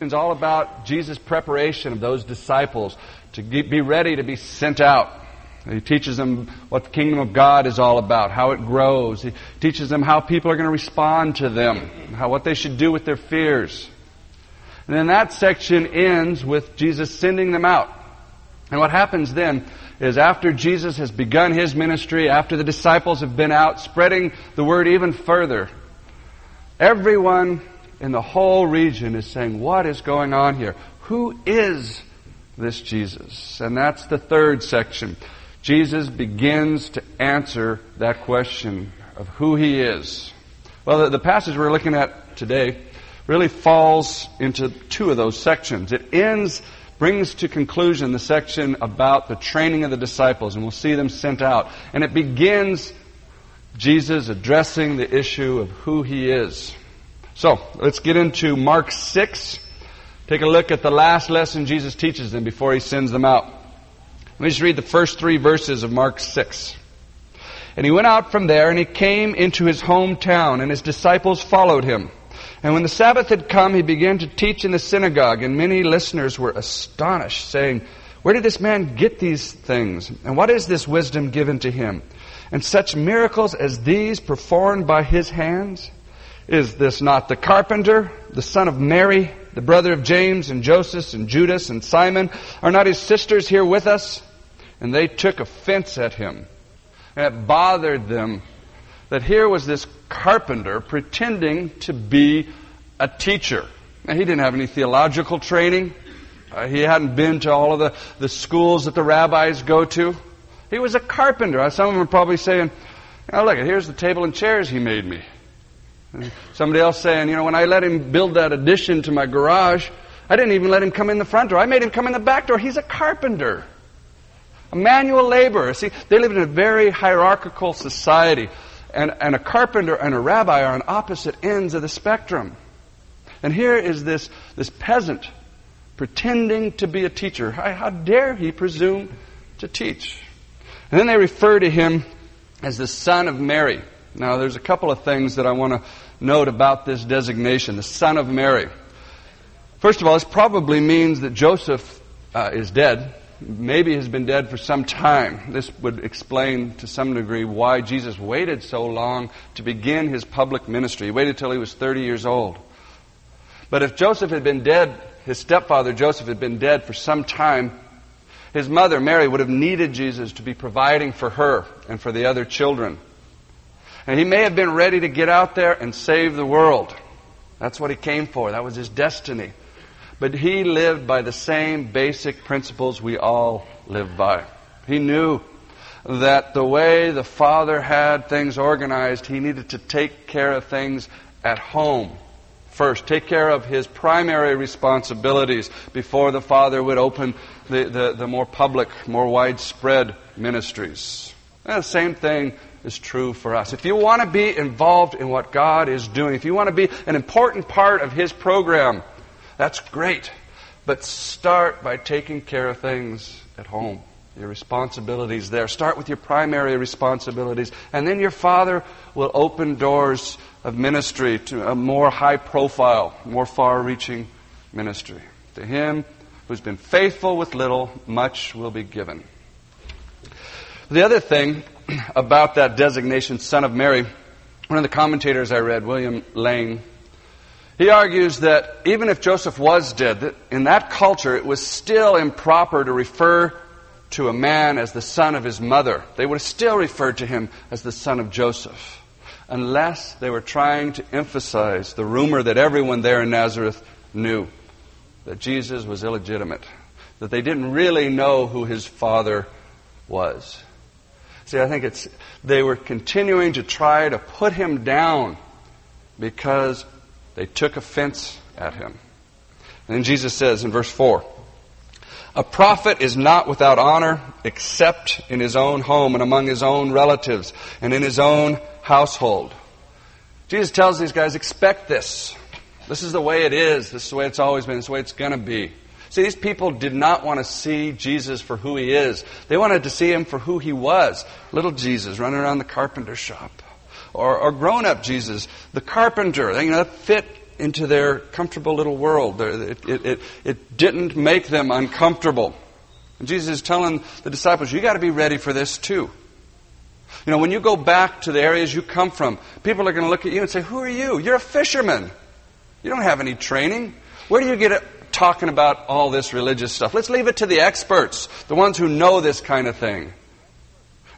It's all about Jesus' preparation of those disciples to be ready to be sent out. He teaches them what the kingdom of God is all about, how it grows. He teaches them how people are going to respond to them, how what they should do with their fears. And then that section ends with Jesus sending them out. And what happens then is after Jesus has begun his ministry, after the disciples have been out spreading the word even further, everyone in the whole region is saying, What is going on here? Who is this Jesus? And that's the third section. Jesus begins to answer that question of who he is. Well, the, the passage we're looking at today really falls into two of those sections. It ends brings to conclusion the section about the training of the disciples, and we'll see them sent out. And it begins Jesus addressing the issue of who he is. So, let's get into Mark 6. Take a look at the last lesson Jesus teaches them before he sends them out. Let me just read the first three verses of Mark 6. And he went out from there and he came into his hometown and his disciples followed him. And when the Sabbath had come, he began to teach in the synagogue, and many listeners were astonished, saying, Where did this man get these things? And what is this wisdom given to him? And such miracles as these performed by his hands? Is this not the carpenter, the son of Mary, the brother of James and Joseph and Judas and Simon? Are not his sisters here with us? And they took offense at him. And it bothered them that here was this carpenter pretending to be a teacher. Now, he didn't have any theological training. Uh, he hadn't been to all of the, the schools that the rabbis go to. He was a carpenter. Some of them are probably saying, oh, look, here's the table and chairs he made me. Somebody else saying, you know, when I let him build that addition to my garage, I didn't even let him come in the front door. I made him come in the back door. He's a carpenter. A manual laborer. See, they lived in a very hierarchical society and, and a carpenter and a rabbi are on opposite ends of the spectrum. And here is this, this peasant pretending to be a teacher. How dare he presume to teach? And then they refer to him as the son of Mary. Now, there's a couple of things that I want to note about this designation, the son of Mary. First of all, this probably means that Joseph uh, is dead maybe has been dead for some time. This would explain to some degree why Jesus waited so long to begin his public ministry. He waited till he was 30 years old. But if Joseph had been dead, his stepfather Joseph had been dead for some time, his mother Mary would have needed Jesus to be providing for her and for the other children. And he may have been ready to get out there and save the world. That's what he came for. That was his destiny. But he lived by the same basic principles we all live by. He knew that the way the father had things organized, he needed to take care of things at home first. Take care of his primary responsibilities before the father would open the, the, the more public, more widespread ministries. And the same thing is true for us. If you want to be involved in what God is doing, if you want to be an important part of his program, that's great. But start by taking care of things at home. Your responsibilities there. Start with your primary responsibilities. And then your Father will open doors of ministry to a more high profile, more far reaching ministry. To him who's been faithful with little, much will be given. The other thing about that designation, Son of Mary, one of the commentators I read, William Lane, he argues that even if Joseph was dead, that in that culture it was still improper to refer to a man as the son of his mother. They would have still referred to him as the son of Joseph, unless they were trying to emphasize the rumor that everyone there in Nazareth knew that Jesus was illegitimate, that they didn't really know who his father was. See, I think it's they were continuing to try to put him down because they took offense at him. And then Jesus says in verse 4 A prophet is not without honor except in his own home and among his own relatives and in his own household. Jesus tells these guys, expect this. This is the way it is. This is the way it's always been. This is the way it's going to be. See, these people did not want to see Jesus for who he is. They wanted to see him for who he was. Little Jesus running around the carpenter shop or, or grown up Jesus, the carpenter. You know, fit into their comfortable little world. It, it, it, it didn't make them uncomfortable. And Jesus is telling the disciples, you got to be ready for this too. You know, when you go back to the areas you come from, people are going to look at you and say, Who are you? You're a fisherman. You don't have any training. Where do you get talking about all this religious stuff? Let's leave it to the experts, the ones who know this kind of thing.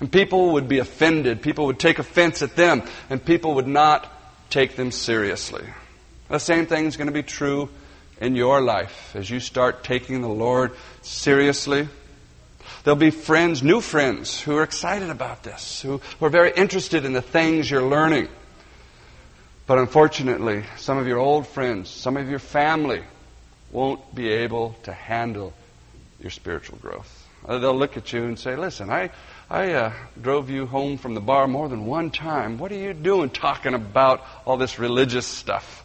And people would be offended. People would take offense at them, and people would not take them seriously. The same thing is going to be true in your life as you start taking the Lord seriously. There'll be friends, new friends, who are excited about this, who, who are very interested in the things you're learning. But unfortunately, some of your old friends, some of your family won't be able to handle your spiritual growth. They'll look at you and say, Listen, I, I uh, drove you home from the bar more than one time. What are you doing talking about all this religious stuff?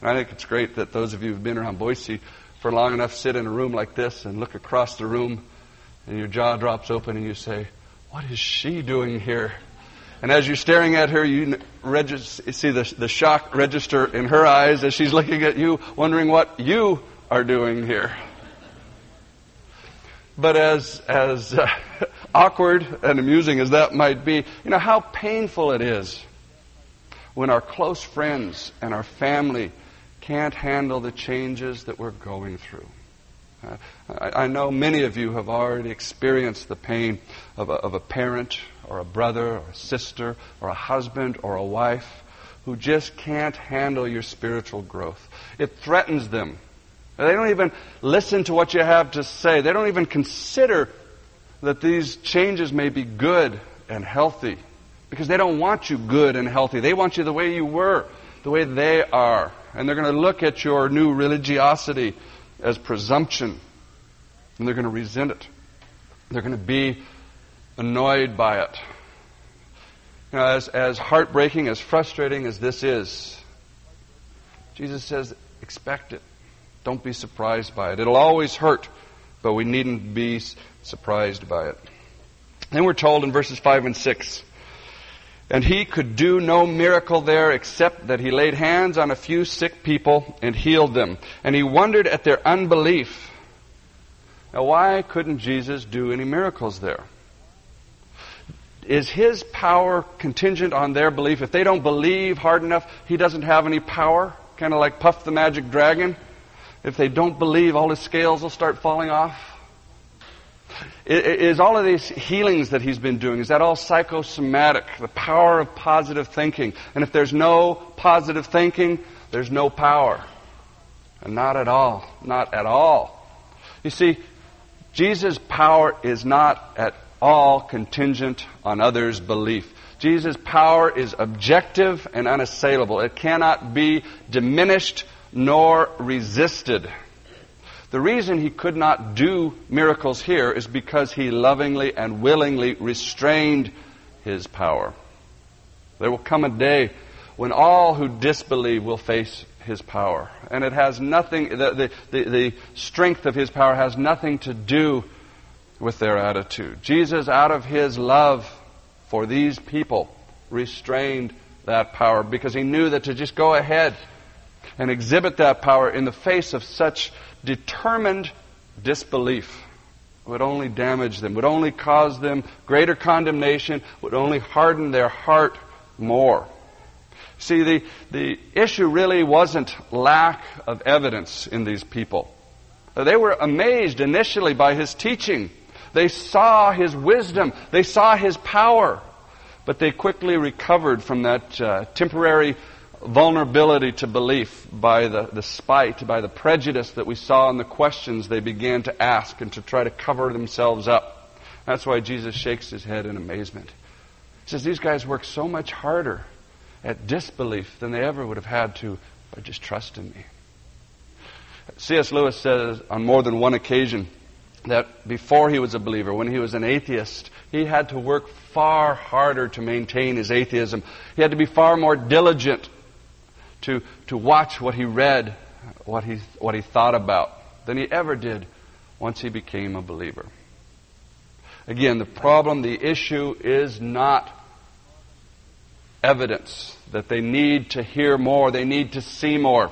And I think it's great that those of you who've been around Boise for long enough sit in a room like this and look across the room and your jaw drops open and you say, What is she doing here? And as you're staring at her, you see the, the shock register in her eyes as she's looking at you, wondering what you are doing here. But as, as uh, awkward and amusing as that might be, you know how painful it is when our close friends and our family can't handle the changes that we're going through. Uh, I, I, know many of you have already experienced the pain of a, of a parent or a brother or a sister or a husband or a wife who just can't handle your spiritual growth. It threatens them. They don't even listen to what you have to say. They don't even consider that these changes may be good and healthy because they don't want you good and healthy. They want you the way you were, the way they are. And they're going to look at your new religiosity as presumption and they're going to resent it. They're going to be annoyed by it. You know, as, as heartbreaking, as frustrating as this is, Jesus says, expect it. Don't be surprised by it. It'll always hurt, but we needn't be surprised by it. Then we're told in verses 5 and 6 and he could do no miracle there except that he laid hands on a few sick people and healed them. And he wondered at their unbelief. Now, why couldn't Jesus do any miracles there? Is his power contingent on their belief? If they don't believe hard enough, he doesn't have any power? Kind of like Puff the Magic Dragon? If they don't believe, all his scales will start falling off? Is all of these healings that he's been doing, is that all psychosomatic? The power of positive thinking. And if there's no positive thinking, there's no power. And not at all. Not at all. You see, Jesus' power is not at all contingent on others' belief. Jesus' power is objective and unassailable. It cannot be diminished nor resisted. The reason he could not do miracles here is because he lovingly and willingly restrained his power. There will come a day when all who disbelieve will face his power. And it has nothing, the, the, the, strength of his power has nothing to do with their attitude. Jesus, out of his love for these people, restrained that power because he knew that to just go ahead and exhibit that power in the face of such determined disbelief would only damage them, would only cause them greater condemnation, would only harden their heart more. See, the, the issue really wasn't lack of evidence in these people. They were amazed initially by his teaching. They saw his wisdom. They saw his power. But they quickly recovered from that uh, temporary vulnerability to belief by the, the spite, by the prejudice that we saw in the questions they began to ask and to try to cover themselves up. That's why Jesus shakes his head in amazement. He says, These guys work so much harder at disbelief than they ever would have had to by just trusting me. C.S. Lewis says on more than one occasion that before he was a believer, when he was an atheist, he had to work far harder to maintain his atheism. He had to be far more diligent to, to watch what he read, what he, what he thought about, than he ever did once he became a believer. Again, the problem, the issue is not evidence that they need to hear more, they need to see more.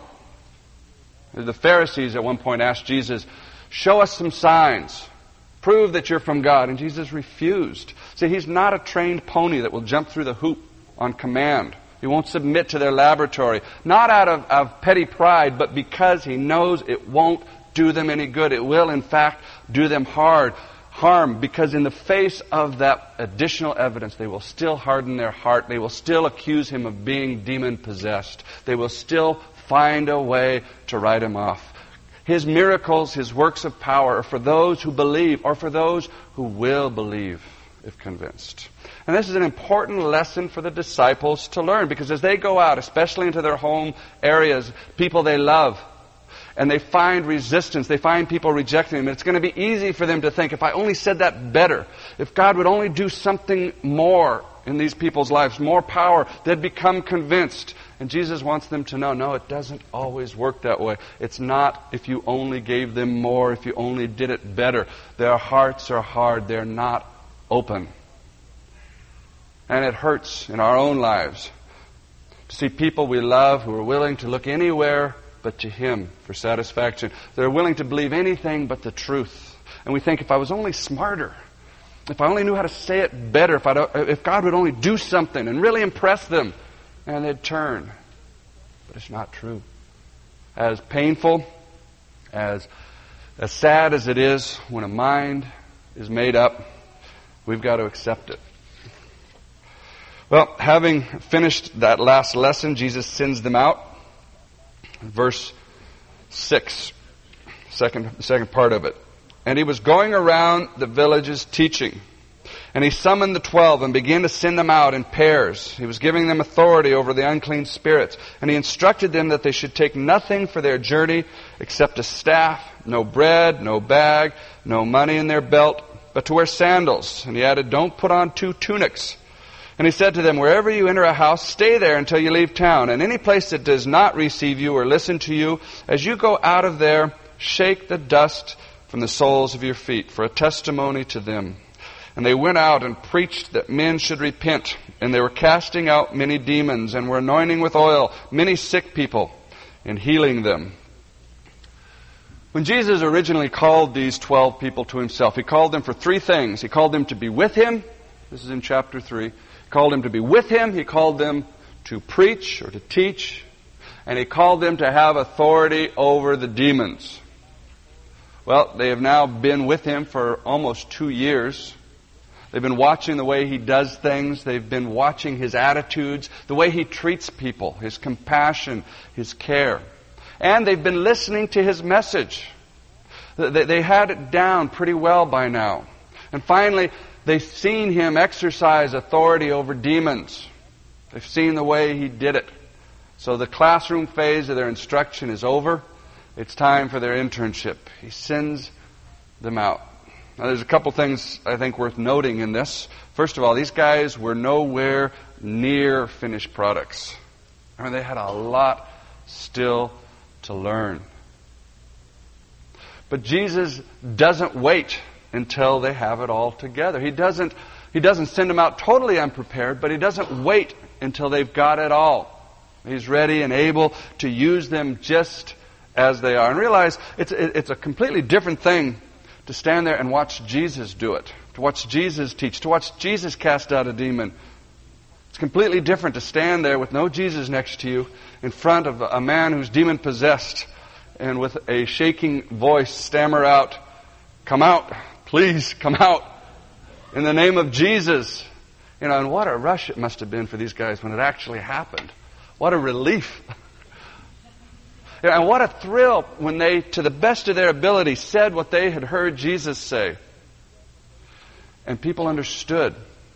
The Pharisees at one point asked Jesus, Show us some signs. Prove that you're from God. And Jesus refused. See, he's not a trained pony that will jump through the hoop on command. He won't submit to their laboratory. Not out of, of petty pride, but because he knows it won't do them any good. It will, in fact, do them hard harm because in the face of that additional evidence, they will still harden their heart. They will still accuse him of being demon possessed. They will still find a way to write him off. His miracles, his works of power are for those who believe or for those who will believe if convinced. And this is an important lesson for the disciples to learn because as they go out, especially into their home areas, people they love, and they find resistance, they find people rejecting them, it's going to be easy for them to think, if I only said that better, if God would only do something more in these people's lives, more power, they'd become convinced. And Jesus wants them to know, no, it doesn't always work that way. It's not if you only gave them more, if you only did it better. Their hearts are hard, they're not open. And it hurts in our own lives to see people we love who are willing to look anywhere but to Him for satisfaction. They're willing to believe anything but the truth. And we think, if I was only smarter, if I only knew how to say it better, if, I if God would only do something and really impress them, and they'd turn. But it's not true. As painful, as, as sad as it is when a mind is made up, we've got to accept it. Well, having finished that last lesson, Jesus sends them out. Verse 6, second, second part of it. And he was going around the villages teaching. And he summoned the twelve and began to send them out in pairs. He was giving them authority over the unclean spirits. And he instructed them that they should take nothing for their journey except a staff, no bread, no bag, no money in their belt, but to wear sandals. And he added, don't put on two tunics. And he said to them, Wherever you enter a house, stay there until you leave town. And any place that does not receive you or listen to you, as you go out of there, shake the dust from the soles of your feet for a testimony to them. And they went out and preached that men should repent. And they were casting out many demons and were anointing with oil many sick people and healing them. When Jesus originally called these 12 people to himself, he called them for three things. He called them to be with him. This is in chapter 3 He called them to be with him. He called them to preach or to teach. And he called them to have authority over the demons. Well, they have now been with him for almost two years. They've been watching the way he does things. They've been watching his attitudes, the way he treats people, his compassion, his care. And they've been listening to his message. They had it down pretty well by now. And finally, They've seen him exercise authority over demons. They've seen the way he did it. So the classroom phase of their instruction is over. It's time for their internship. He sends them out. Now, there's a couple things I think worth noting in this. First of all, these guys were nowhere near finished products. I mean, they had a lot still to learn. But Jesus doesn't wait until they have it all together. He doesn't, he doesn't send them out totally unprepared, but he doesn't wait until they've got it all. He's ready and able to use them just as they are. And realize it's, it's a completely different thing to stand there and watch Jesus do it, to watch Jesus teach, to watch Jesus cast out a demon. It's completely different to stand there with no Jesus next to you in front of a man who's demon possessed and with a shaking voice stammer out, Come out, Please come out in the name of Jesus. You know, and what a rush it must have been for these guys when it actually happened. What a relief. and what a thrill when they, to the best of their ability, said what they had heard Jesus say. And people understood.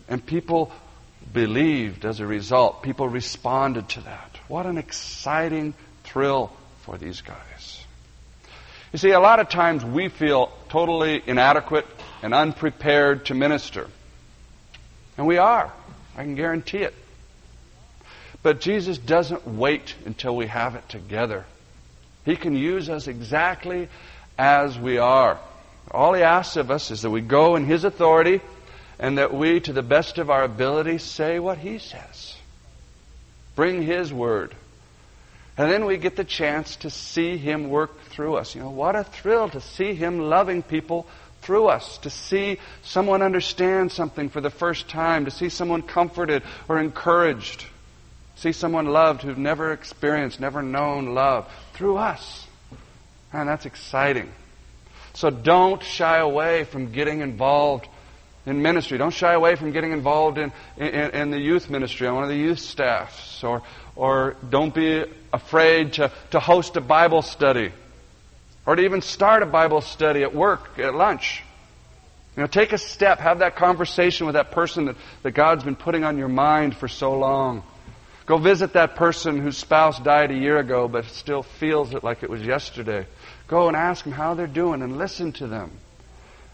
And people believed as a result. People responded to that. What an exciting thrill for these guys. You see, a lot of times we feel totally inadequate and unprepared to minister. And we are. I can guarantee it. But Jesus doesn't wait until we have it together. He can use us exactly as we are. All He asks of us is that we go in His authority and that we, to the best of our ability, say what He says. bring His Word. And then we get the chance to see Him work through us. You know, what a thrill to see Him loving people through us, to see someone understand something for the first time, to see someone comforted or encouraged, see someone loved who've never experienced, never known love through us. And that's exciting. So don't shy away from getting involved in ministry. Don't shy away from getting involved in, in, in, the youth ministry on one of the youth staffs. Or, or don't be afraid to, to host a Bible study. Or to even start a Bible study at work, at lunch. You know, take a step, have that conversation with that person that, that God's been putting on your mind for so long. Go visit that person whose spouse died a year ago but still feels it like it was yesterday. Go and ask them how they're doing and listen to them.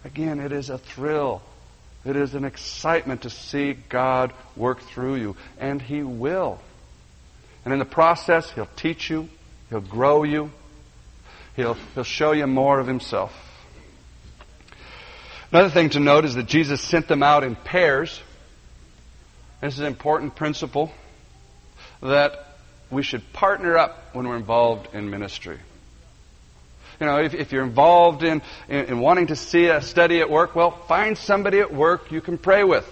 Again, it is a thrill it is an excitement to see God work through you, and He will. And in the process, He'll teach you, He'll grow you, He'll, he'll show you more of Himself. Another thing to note is that Jesus sent them out in pairs. This is an important principle that we should partner up when we're involved in ministry. You know, if, if you're involved in, in, in wanting to see a study at work, well, find somebody at work you can pray with,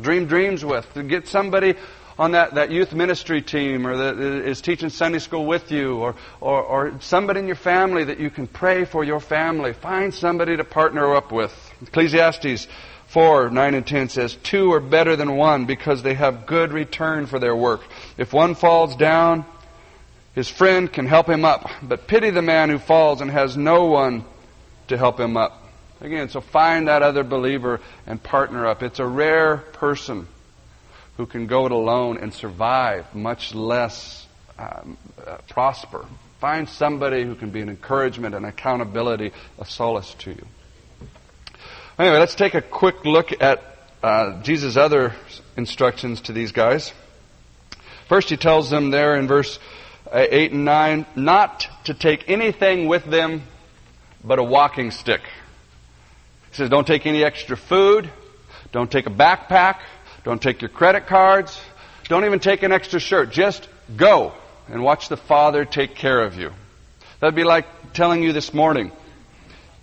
dream dreams with, to get somebody on that, that youth ministry team or that is teaching Sunday school with you or, or, or somebody in your family that you can pray for your family. Find somebody to partner up with. Ecclesiastes 4, 9 and 10 says, Two are better than one because they have good return for their work. If one falls down, his friend can help him up, but pity the man who falls and has no one to help him up. Again, so find that other believer and partner up. It's a rare person who can go it alone and survive, much less um, uh, prosper. Find somebody who can be an encouragement, an accountability, a solace to you. Anyway, let's take a quick look at uh, Jesus' other instructions to these guys. First, he tells them there in verse uh, 8 and 9, not to take anything with them but a walking stick. He says, don't take any extra food. Don't take a backpack. Don't take your credit cards. Don't even take an extra shirt. Just go and watch the Father take care of you. That'd be like telling you this morning,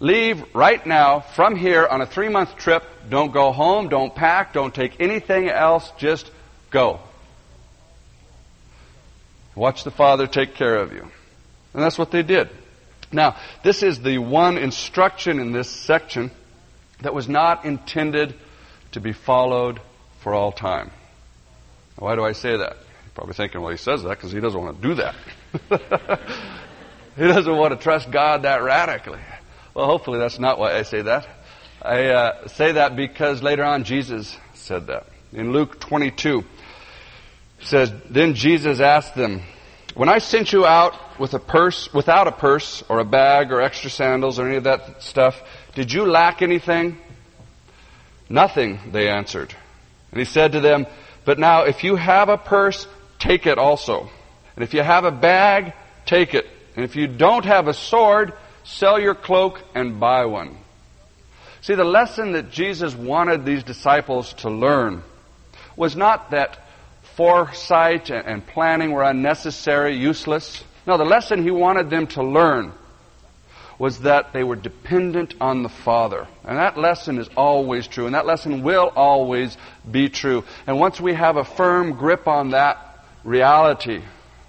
leave right now from here on a three month trip. Don't go home. Don't pack. Don't take anything else. Just go. Watch the Father take care of you. And that's what they did. Now, this is the one instruction in this section that was not intended to be followed for all time. Why do I say that? You're probably thinking, well, he says that because he doesn't want to do that. he doesn't want to trust God that radically. Well, hopefully that's not why I say that. I uh, say that because later on Jesus said that. In Luke 22, says, Then Jesus asked them, When I sent you out with a purse, without a purse, or a bag, or extra sandals, or any of that stuff, did you lack anything? Nothing, they answered. And he said to them, But now if you have a purse, take it also. And if you have a bag, take it. And if you don't have a sword, sell your cloak and buy one. See, the lesson that Jesus wanted these disciples to learn was not that foresight and planning were unnecessary, useless. No, the lesson he wanted them to learn was that they were dependent on the Father. And that lesson is always true, and that lesson will always be true. And once we have a firm grip on that reality,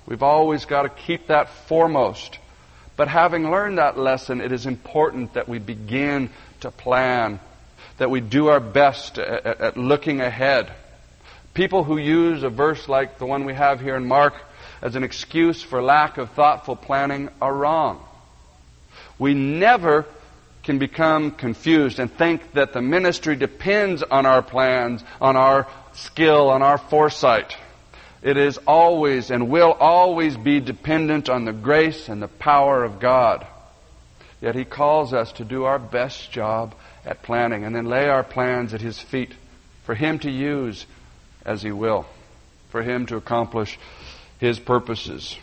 we've always got to keep that foremost. But having learned that lesson, it is important that we begin to plan, that we do our best at, at looking ahead People who use a verse like the one we have here in Mark as an excuse for lack of thoughtful planning are wrong. We never can become confused and think that the ministry depends on our plans, on our skill, on our foresight. It is always and will always be dependent on the grace and the power of God. Yet He calls us to do our best job at planning and then lay our plans at His feet for Him to use as He will, for Him to accomplish His purposes.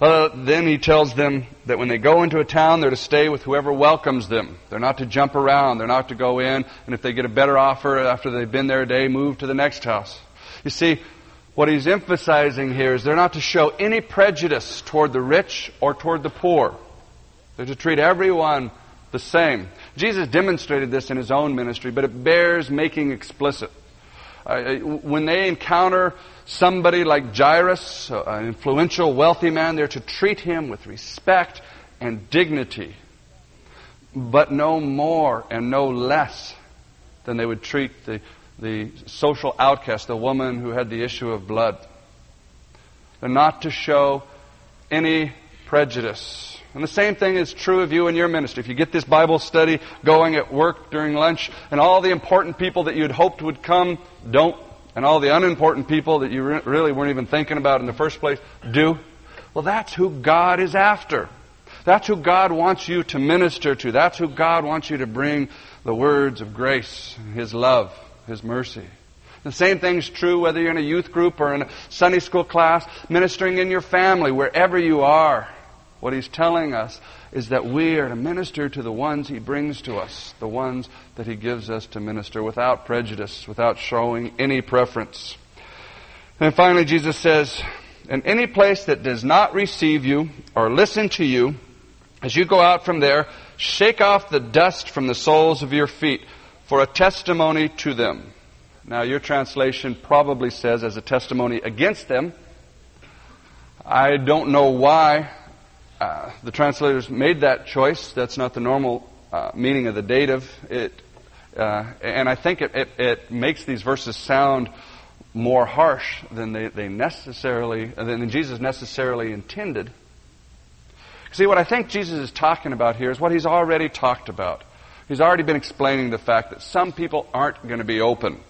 Uh, then he tells them that when they go into a town, they're to stay with whoever welcomes them. They're not to jump around. They're not to go in, and if they get a better offer after they've been there a day, move to the next house. You see, What he's emphasizing here is they're not to show any prejudice toward the rich or toward the poor. They're to treat everyone the same. Jesus demonstrated this in his own ministry, but it bears making explicit. Uh, when they encounter somebody like Jairus, an influential, wealthy man, they're to treat him with respect and dignity, but no more and no less than they would treat the, the social outcast, the woman who had the issue of blood. They're not to show any prejudice. And the same thing is true of you and your ministry. If you get this Bible study going at work during lunch, and all the important people that you'd hoped would come don't, and all the unimportant people that you re- really weren't even thinking about in the first place do, well, that's who God is after. That's who God wants you to minister to. That's who God wants you to bring the words of grace, His love, His mercy. The same thing's true whether you're in a youth group or in a Sunday school class, ministering in your family, wherever you are. What he's telling us is that we are to minister to the ones he brings to us, the ones that he gives us to minister without prejudice, without showing any preference. And finally, Jesus says, In any place that does not receive you or listen to you, as you go out from there, shake off the dust from the soles of your feet for a testimony to them. Now, your translation probably says as a testimony against them. I don't know why uh, the translators made that choice. That's not the normal uh, meaning of the dative. It, uh, and I think it, it, it, makes these verses sound more harsh than they, they necessarily, than Jesus necessarily intended. See, what I think Jesus is talking about here is what he's already talked about. He's already been explaining the fact that some people aren't going to be open.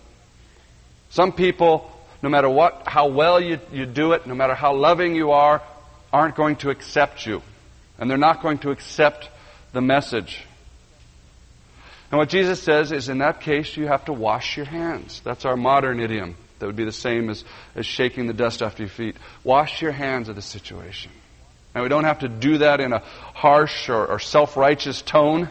Some people, no matter what, how well you, you do it, no matter how loving you are, aren't going to accept you. And they're not going to accept the message. And what Jesus says is in that case, you have to wash your hands. That's our modern idiom. That would be the same as, as shaking the dust off your feet. Wash your hands of the situation. Now, we don't have to do that in a harsh or, or self righteous tone.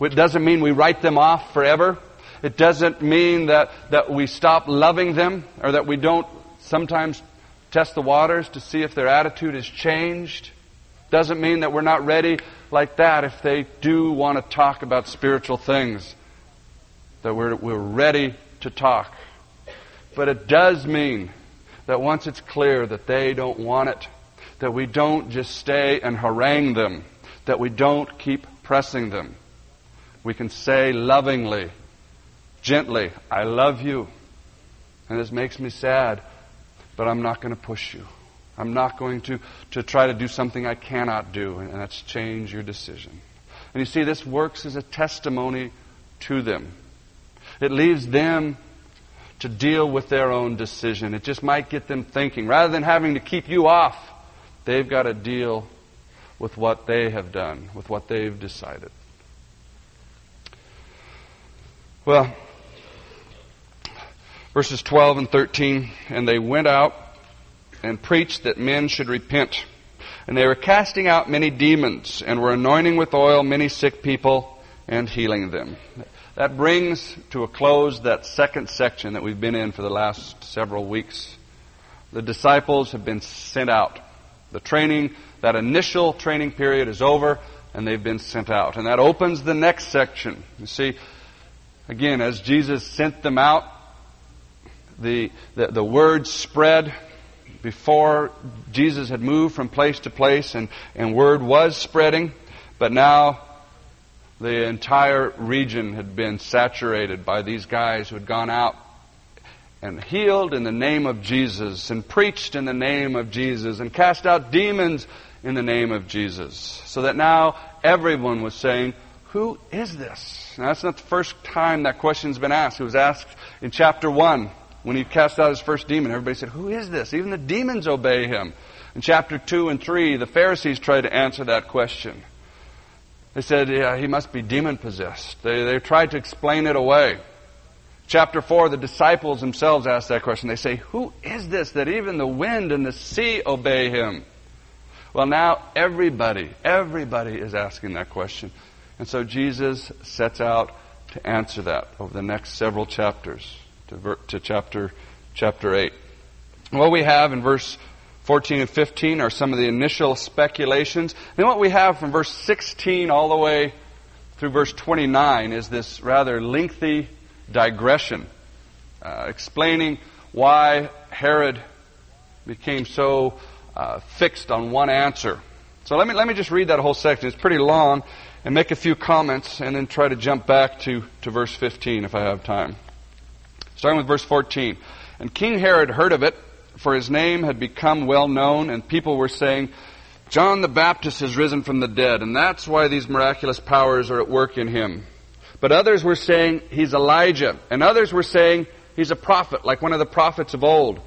It doesn't mean we write them off forever. It doesn't mean that, that we stop loving them or that we don't sometimes test the waters to see if their attitude has changed. Doesn't mean that we're not ready like that if they do want to talk about spiritual things, that we're, we're ready to talk. But it does mean that once it's clear that they don't want it, that we don't just stay and harangue them, that we don't keep pressing them. We can say lovingly, gently, I love you. And this makes me sad but I'm not going to push you. I'm not going to, to try to do something I cannot do, and that's change your decision. And you see, this works as a testimony to them. It leaves them to deal with their own decision. It just might get them thinking. Rather than having to keep you off, they've got to deal with what they have done, with what they've decided. Well, verses 12 and 13. And they went out and preached that men should repent. And they were casting out many demons and were anointing with oil many sick people and healing them. That brings to a close that second section that we've been in for the last several weeks. The disciples have been sent out. The training, that initial training period is over and they've been sent out. And that opens the next section. You see, again, as Jesus sent them out, the, the, the word spread before Jesus had moved from place to place and, and word was spreading, but now the entire region had been saturated by these guys who had gone out and healed in the name of Jesus and preached in the name of Jesus and cast out demons in the name of Jesus. So that now everyone was saying, Who is this? Now, that's not the first time that question's been asked. It was asked in chapter 1 when he cast out his first demon, everybody said, Who is this? Even the demons obey him. In chapter 2 and 3, the Pharisees tried to answer that question. They said, Yeah, he must be demon possessed. They, they tried to explain it away. Chapter 4, the disciples themselves asked that question. They say, Who is this that even the wind and the sea obey him? Well, now everybody, everybody is asking that question. And so Jesus sets out to answer that over the next several chapters to, ver- to chapter, chapter 8. What we have in verse 14 and 15 are some of the initial speculations. And what we have from verse 16 all the way through verse 29 is this rather lengthy digression uh, explaining why Herod became so uh, fixed on one answer. So let me, let me just read that whole section. It's pretty long and make a few comments and then try to jump back to, to verse 15 if I have time. Starting with verse 14. And King Herod heard of it, for his name had become well known, and people were saying, John the Baptist has risen from the dead, and that's why these miraculous powers are at work in him. But others were saying he's Elijah, and others were saying he's a prophet, like one of the prophets of old.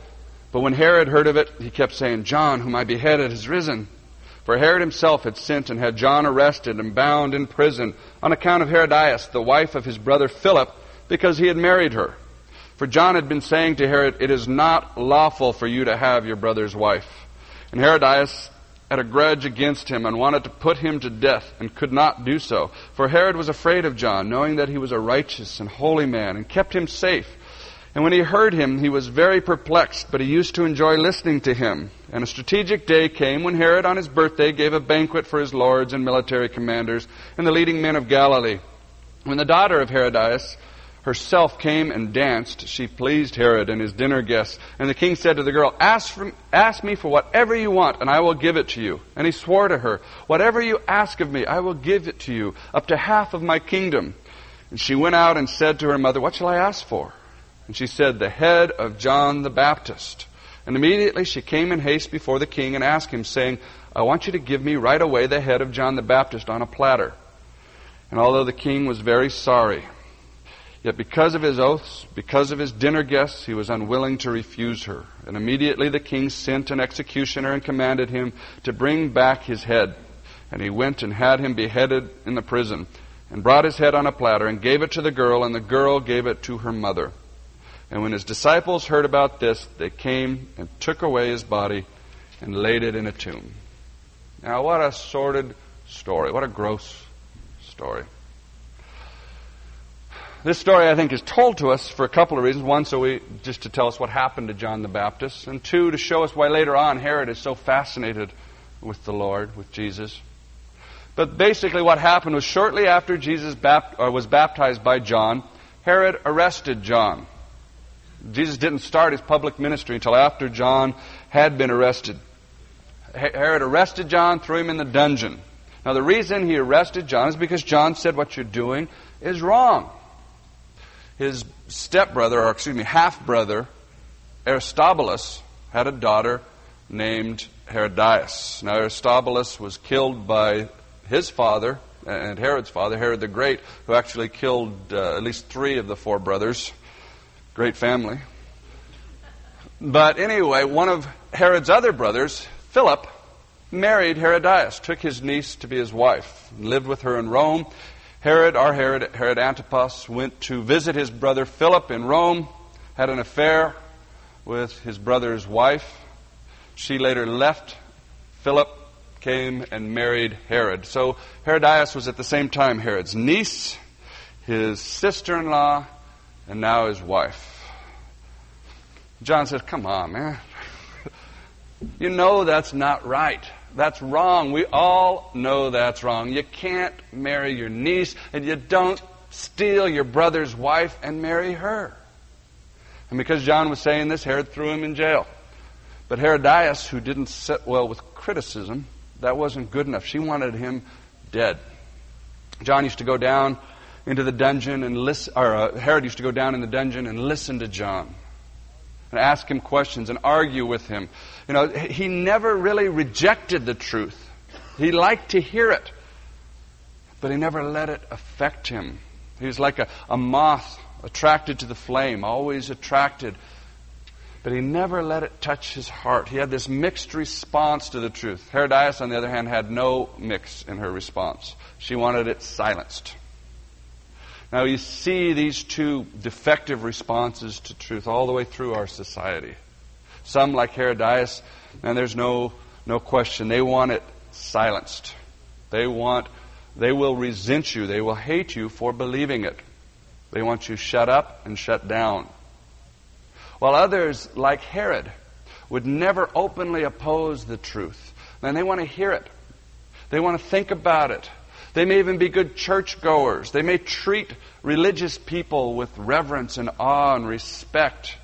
But when Herod heard of it, he kept saying, John, whom I beheaded, has risen. For Herod himself had sent and had John arrested and bound in prison on account of Herodias, the wife of his brother Philip, because he had married her. For John had been saying to Herod, It is not lawful for you to have your brother's wife. And Herodias had a grudge against him and wanted to put him to death and could not do so. For Herod was afraid of John, knowing that he was a righteous and holy man, and kept him safe. And when he heard him, he was very perplexed, but he used to enjoy listening to him. And a strategic day came when Herod, on his birthday, gave a banquet for his lords and military commanders and the leading men of Galilee. When the daughter of Herodias herself came and danced, she pleased Herod and his dinner guests. And the king said to the girl, ask, for, ask me for whatever you want, and I will give it to you. And he swore to her, Whatever you ask of me, I will give it to you, up to half of my kingdom. And she went out and said to her mother, What shall I ask for? And she said, The head of John the Baptist. And immediately she came in haste before the king and asked him, saying, I want you to give me right away the head of John the Baptist on a platter. And although the king was very sorry, yet because of his oaths, because of his dinner guests, he was unwilling to refuse her. And immediately the king sent an executioner and commanded him to bring back his head. And he went and had him beheaded in the prison, and brought his head on a platter, and gave it to the girl, and the girl gave it to her mother. And when his disciples heard about this, they came and took away his body and laid it in a tomb. Now, what a sordid story. What a gross story. This story, I think, is told to us for a couple of reasons. One, so we just to tell us what happened to John the Baptist, and two, to show us why later on Herod is so fascinated with the Lord, with Jesus. But basically, what happened was shortly after Jesus bapt- uh, was baptized by John, Herod arrested John. Jesus didn't start his public ministry until after John had been arrested. Herod arrested John, threw him in the dungeon. Now, the reason he arrested John is because John said what you're doing is wrong. His stepbrother, or excuse me, half brother, Aristobulus, had a daughter named Herodias. Now, Aristobulus was killed by his father and Herod's father, Herod the Great, who actually killed uh, at least three of the four brothers. Great family. But anyway, one of Herod's other brothers, Philip, married Herodias, took his niece to be his wife, lived with her in Rome. Herod, our Herod, Herod Antipas, went to visit his brother Philip in Rome, had an affair with his brother's wife. She later left Philip, came and married Herod. So Herodias was at the same time Herod's niece, his sister in law, and now his wife. John says, Come on, man. you know that's not right. That's wrong. We all know that's wrong. You can't marry your niece, and you don't steal your brother's wife and marry her. And because John was saying this, Herod threw him in jail. But Herodias, who didn't sit well with criticism, that wasn't good enough. She wanted him dead. John used to go down into the dungeon and listen, or uh, Herod used to go down in the dungeon and listen to John and ask him questions and argue with him. You know, he never really rejected the truth. He liked to hear it, but he never let it affect him. He was like a, a moth attracted to the flame, always attracted, but he never let it touch his heart. He had this mixed response to the truth. Herodias, on the other hand, had no mix in her response. She wanted it silenced. Now, you see these two defective responses to truth all the way through our society. Some, like Herodias, and there's no, no question, they want it silenced. They want, they will resent you. They will hate you for believing it. They want you shut up and shut down. While others, like Herod, would never openly oppose the truth. And they want to hear it. They want to think about it. They may even be good churchgoers. They may treat religious people with reverence and awe and respect,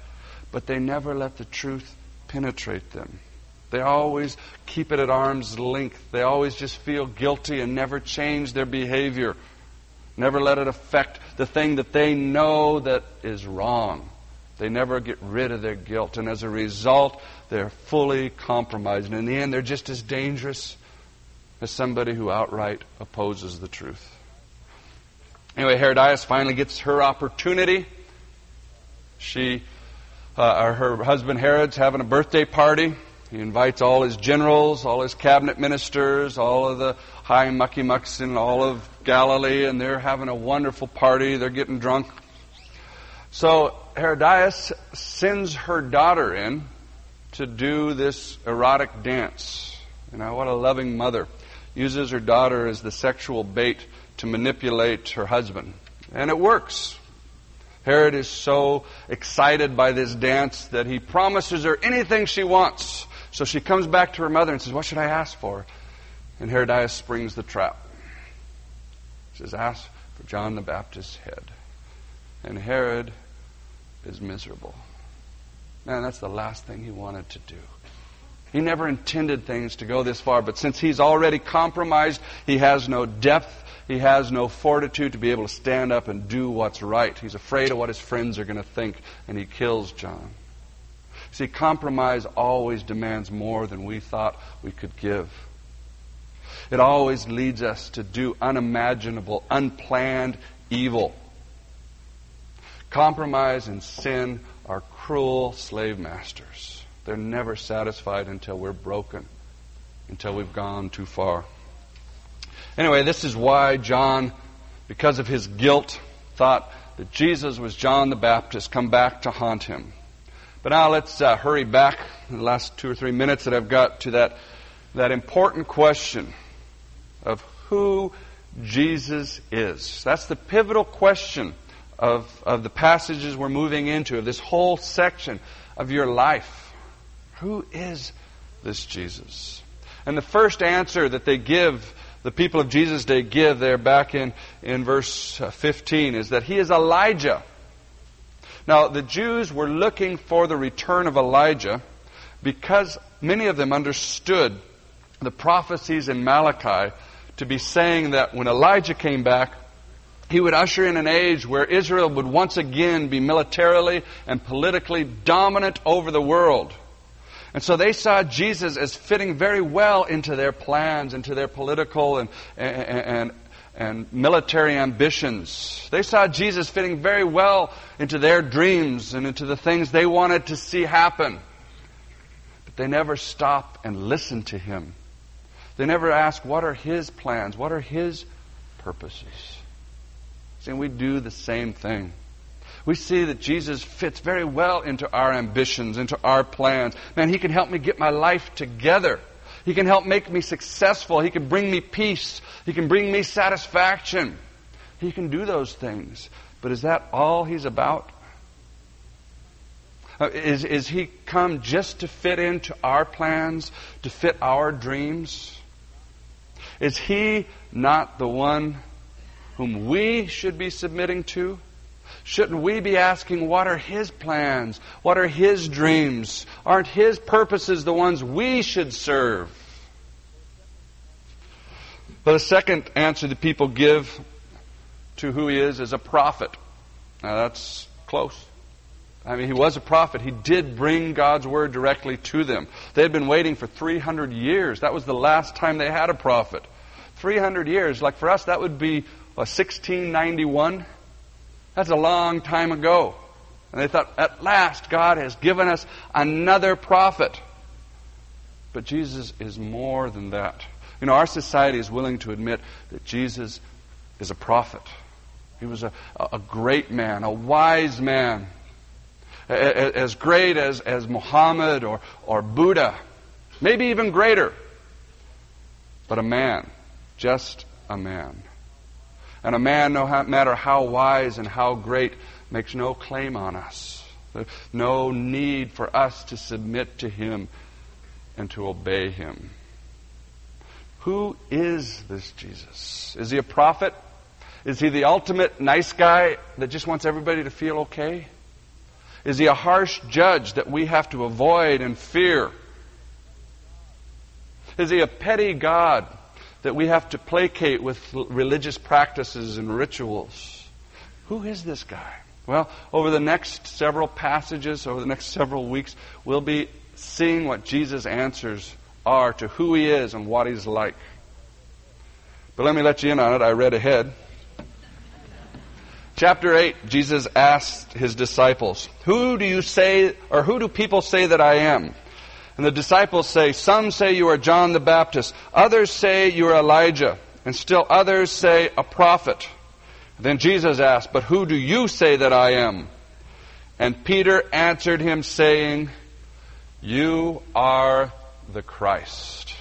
but they never let the truth penetrate them. They always keep it at arm's length. They always just feel guilty and never change their behavior. Never let it affect the thing that they know that is wrong. They never get rid of their guilt. And as a result, they're fully compromised. And in the end, they're just as dangerous as somebody who outright opposes the truth. Anyway, Herodias finally gets her opportunity. She, uh, her husband Herod's having a birthday party. He invites all his generals, all his cabinet ministers, all of the high mucky mucks in all of Galilee, and they're having a wonderful party. They're getting drunk. So Herodias sends her daughter in to do this erotic dance. You know, what a loving mother uses her daughter as the sexual bait to manipulate her husband. And it works. Herod is so excited by this dance that he promises her anything she wants. So she comes back to her mother and says, What should I ask for? And Herodias springs the trap. She says, Ask for John the Baptist's head. And Herod is miserable. Man, that's the last thing he wanted to do. He never intended things to go this far, but since he's already compromised, he has no depth, he has no fortitude to be able to stand up and do what's right. He's afraid of what his friends are going to think, and he kills John. See, compromise always demands more than we thought we could give. It always leads us to do unimaginable, unplanned evil. Compromise and sin are cruel slave masters. They're never satisfied until we're broken, until we've gone too far. Anyway, this is why John, because of his guilt, thought that Jesus was John the Baptist come back to haunt him. But now let's uh, hurry back in the last two or three minutes that I've got to that, that important question of who Jesus is. That's the pivotal question of, of the passages we're moving into, of this whole section of your life. Who is this Jesus? And the first answer that they give, the people of Jesus' day give there back in, in verse uh, 15, is that he is Elijah. Now, the Jews were looking for the return of Elijah because many of them understood the prophecies in Malachi to be saying that when Elijah came back, he would usher in an age where Israel would once again be militarily and politically dominant over the world. And so they saw Jesus as fitting very well into their plans, into their political and, and, and, and military ambitions. They saw Jesus fitting very well into their dreams and into the things they wanted to see happen. But they never stopped and listened to him. They never asked, what are his plans? What are his purposes? See, we do the same thing we see that Jesus fits very well into our ambitions, into our plans. Man, He can help me get my life together. He can help make me successful. He can bring me peace. He can bring me satisfaction. He can do those things. But is that all He's about? Uh, is, is He come just to fit into our plans, to fit our dreams? Is He not the one whom we should be submitting to? Shouldn't we be asking what are His plans? What are His dreams? Aren't His purposes the ones we should serve? But the second answer that people give to who He is is a prophet. Now that's close. I mean, he was a prophet. He did bring God's word directly to them. They had been waiting for 300 years. That was the last time they had a prophet. 300 years. Like for us, that would be 1691. That's a long time ago. And they thought, at last, God has given us another prophet. But Jesus is more than that. You know, our society is willing to admit that Jesus is a prophet. He was a, a great man, a wise man, as great as, as Muhammad or, or Buddha, maybe even greater, but a man, just a man. And a man, no matter how wise and how great, makes no claim on us. No need for us to submit to Him and to obey Him. Who is this Jesus? Is He a prophet? Is He the ultimate nice guy that just wants everybody to feel okay? Is He a harsh judge that we have to avoid and fear? Is He a petty God that we have to placate with religious practices and rituals? Who is this guy? Well, over the next several passages, over the next several weeks, we'll be seeing what Jesus' answers are to who he is and what he's like. But let me let you in on it. I read ahead. Chapter 8, Jesus asked his disciples, Who do you say, or who do people say that I am? And the disciples say, Some say you are John the Baptist, others say you are Elijah, and still others say a prophet. Then Jesus asked, But who do you say that I am? And Peter answered him, saying, You are the Christ.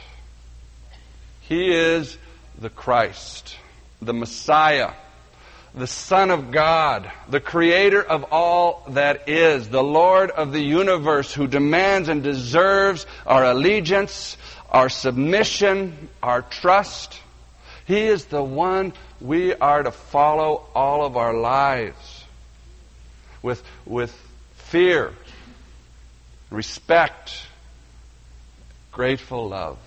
He is the Christ, the Messiah, the Son of God, the Creator of all that is, the Lord of the universe who demands and deserves our allegiance, our submission, our trust. He is the one we are to follow all of our lives with, with fear, respect, grateful love.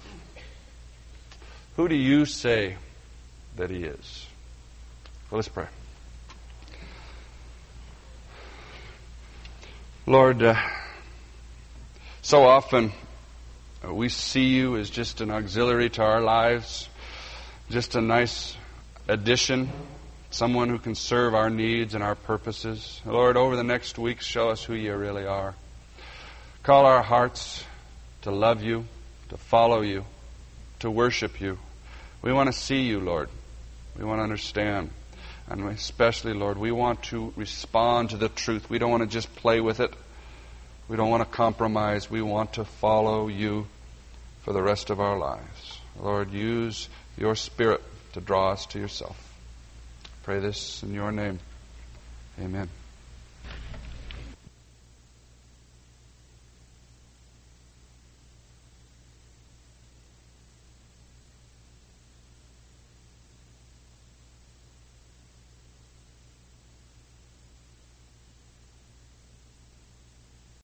Who do you say that He is? Well, let's pray. Lord, uh, so often uh, we see you as just an auxiliary to our lives, just a nice addition, someone who can serve our needs and our purposes. Lord, over the next weeks, show us who you really are. Call our hearts to love you, to follow you, to worship you. We want to see you, Lord. We want to understand. And especially, Lord, we want to respond to the truth. We don't want to just play with it. We don't want to compromise. We want to follow you for the rest of our lives. Lord, use your Spirit to draw us to yourself. Pray this in your name. Amen.